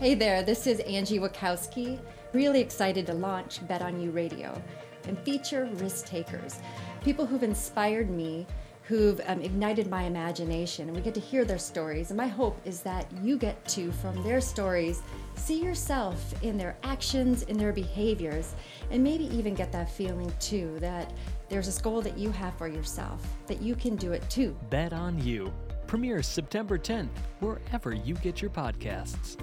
Hey there, this is Angie Wachowski. Really excited to launch Bet on You Radio and feature risk takers, people who've inspired me, who've um, ignited my imagination, and we get to hear their stories. And my hope is that you get to, from their stories, see yourself in their actions, in their behaviors, and maybe even get that feeling too that there's this goal that you have for yourself, that you can do it too. Bet on You premieres September 10th, wherever you get your podcasts.